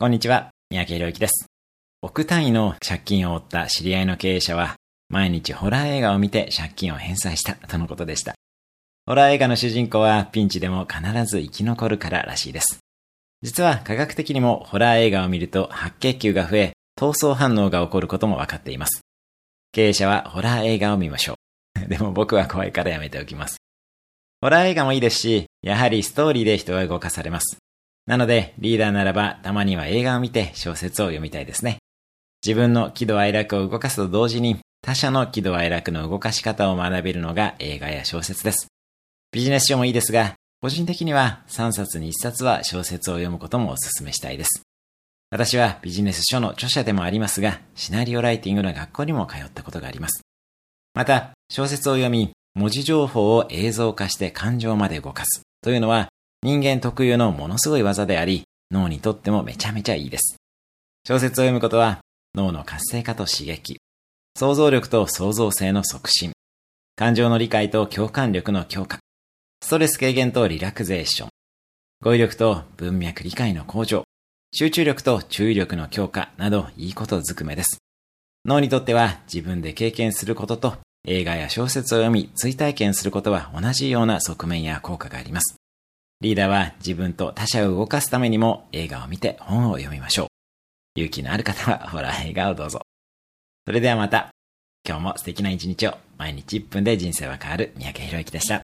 こんにちは、三宅宏之です。億単位の借金を負った知り合いの経営者は、毎日ホラー映画を見て借金を返済したとのことでした。ホラー映画の主人公はピンチでも必ず生き残るかららしいです。実は科学的にもホラー映画を見ると白血球が増え、闘争反応が起こることも分かっています。経営者はホラー映画を見ましょう。でも僕は怖いからやめておきます。ホラー映画もいいですし、やはりストーリーで人は動かされます。なので、リーダーならば、たまには映画を見て小説を読みたいですね。自分の喜怒哀楽を動かすと同時に、他者の喜怒哀楽の動かし方を学べるのが映画や小説です。ビジネス書もいいですが、個人的には3冊に1冊は小説を読むこともお勧めしたいです。私はビジネス書の著者でもありますが、シナリオライティングの学校にも通ったことがあります。また、小説を読み、文字情報を映像化して感情まで動かすというのは人間特有のものすごい技であり、脳にとってもめちゃめちゃいいです。小説を読むことは脳の活性化と刺激、想像力と創造性の促進、感情の理解と共感力の強化、ストレス軽減とリラクゼーション、語彙力と文脈理解の向上、集中力と注意力の強化などいいことずくめです。脳にとっては自分で経験することと映画や小説を読み、追体験することは同じような側面や効果があります。リーダーは自分と他者を動かすためにも映画を見て本を読みましょう。勇気のある方はホラー映画をどうぞ。それではまた。今日も素敵な一日を毎日1分で人生は変わる三宅宏之でした。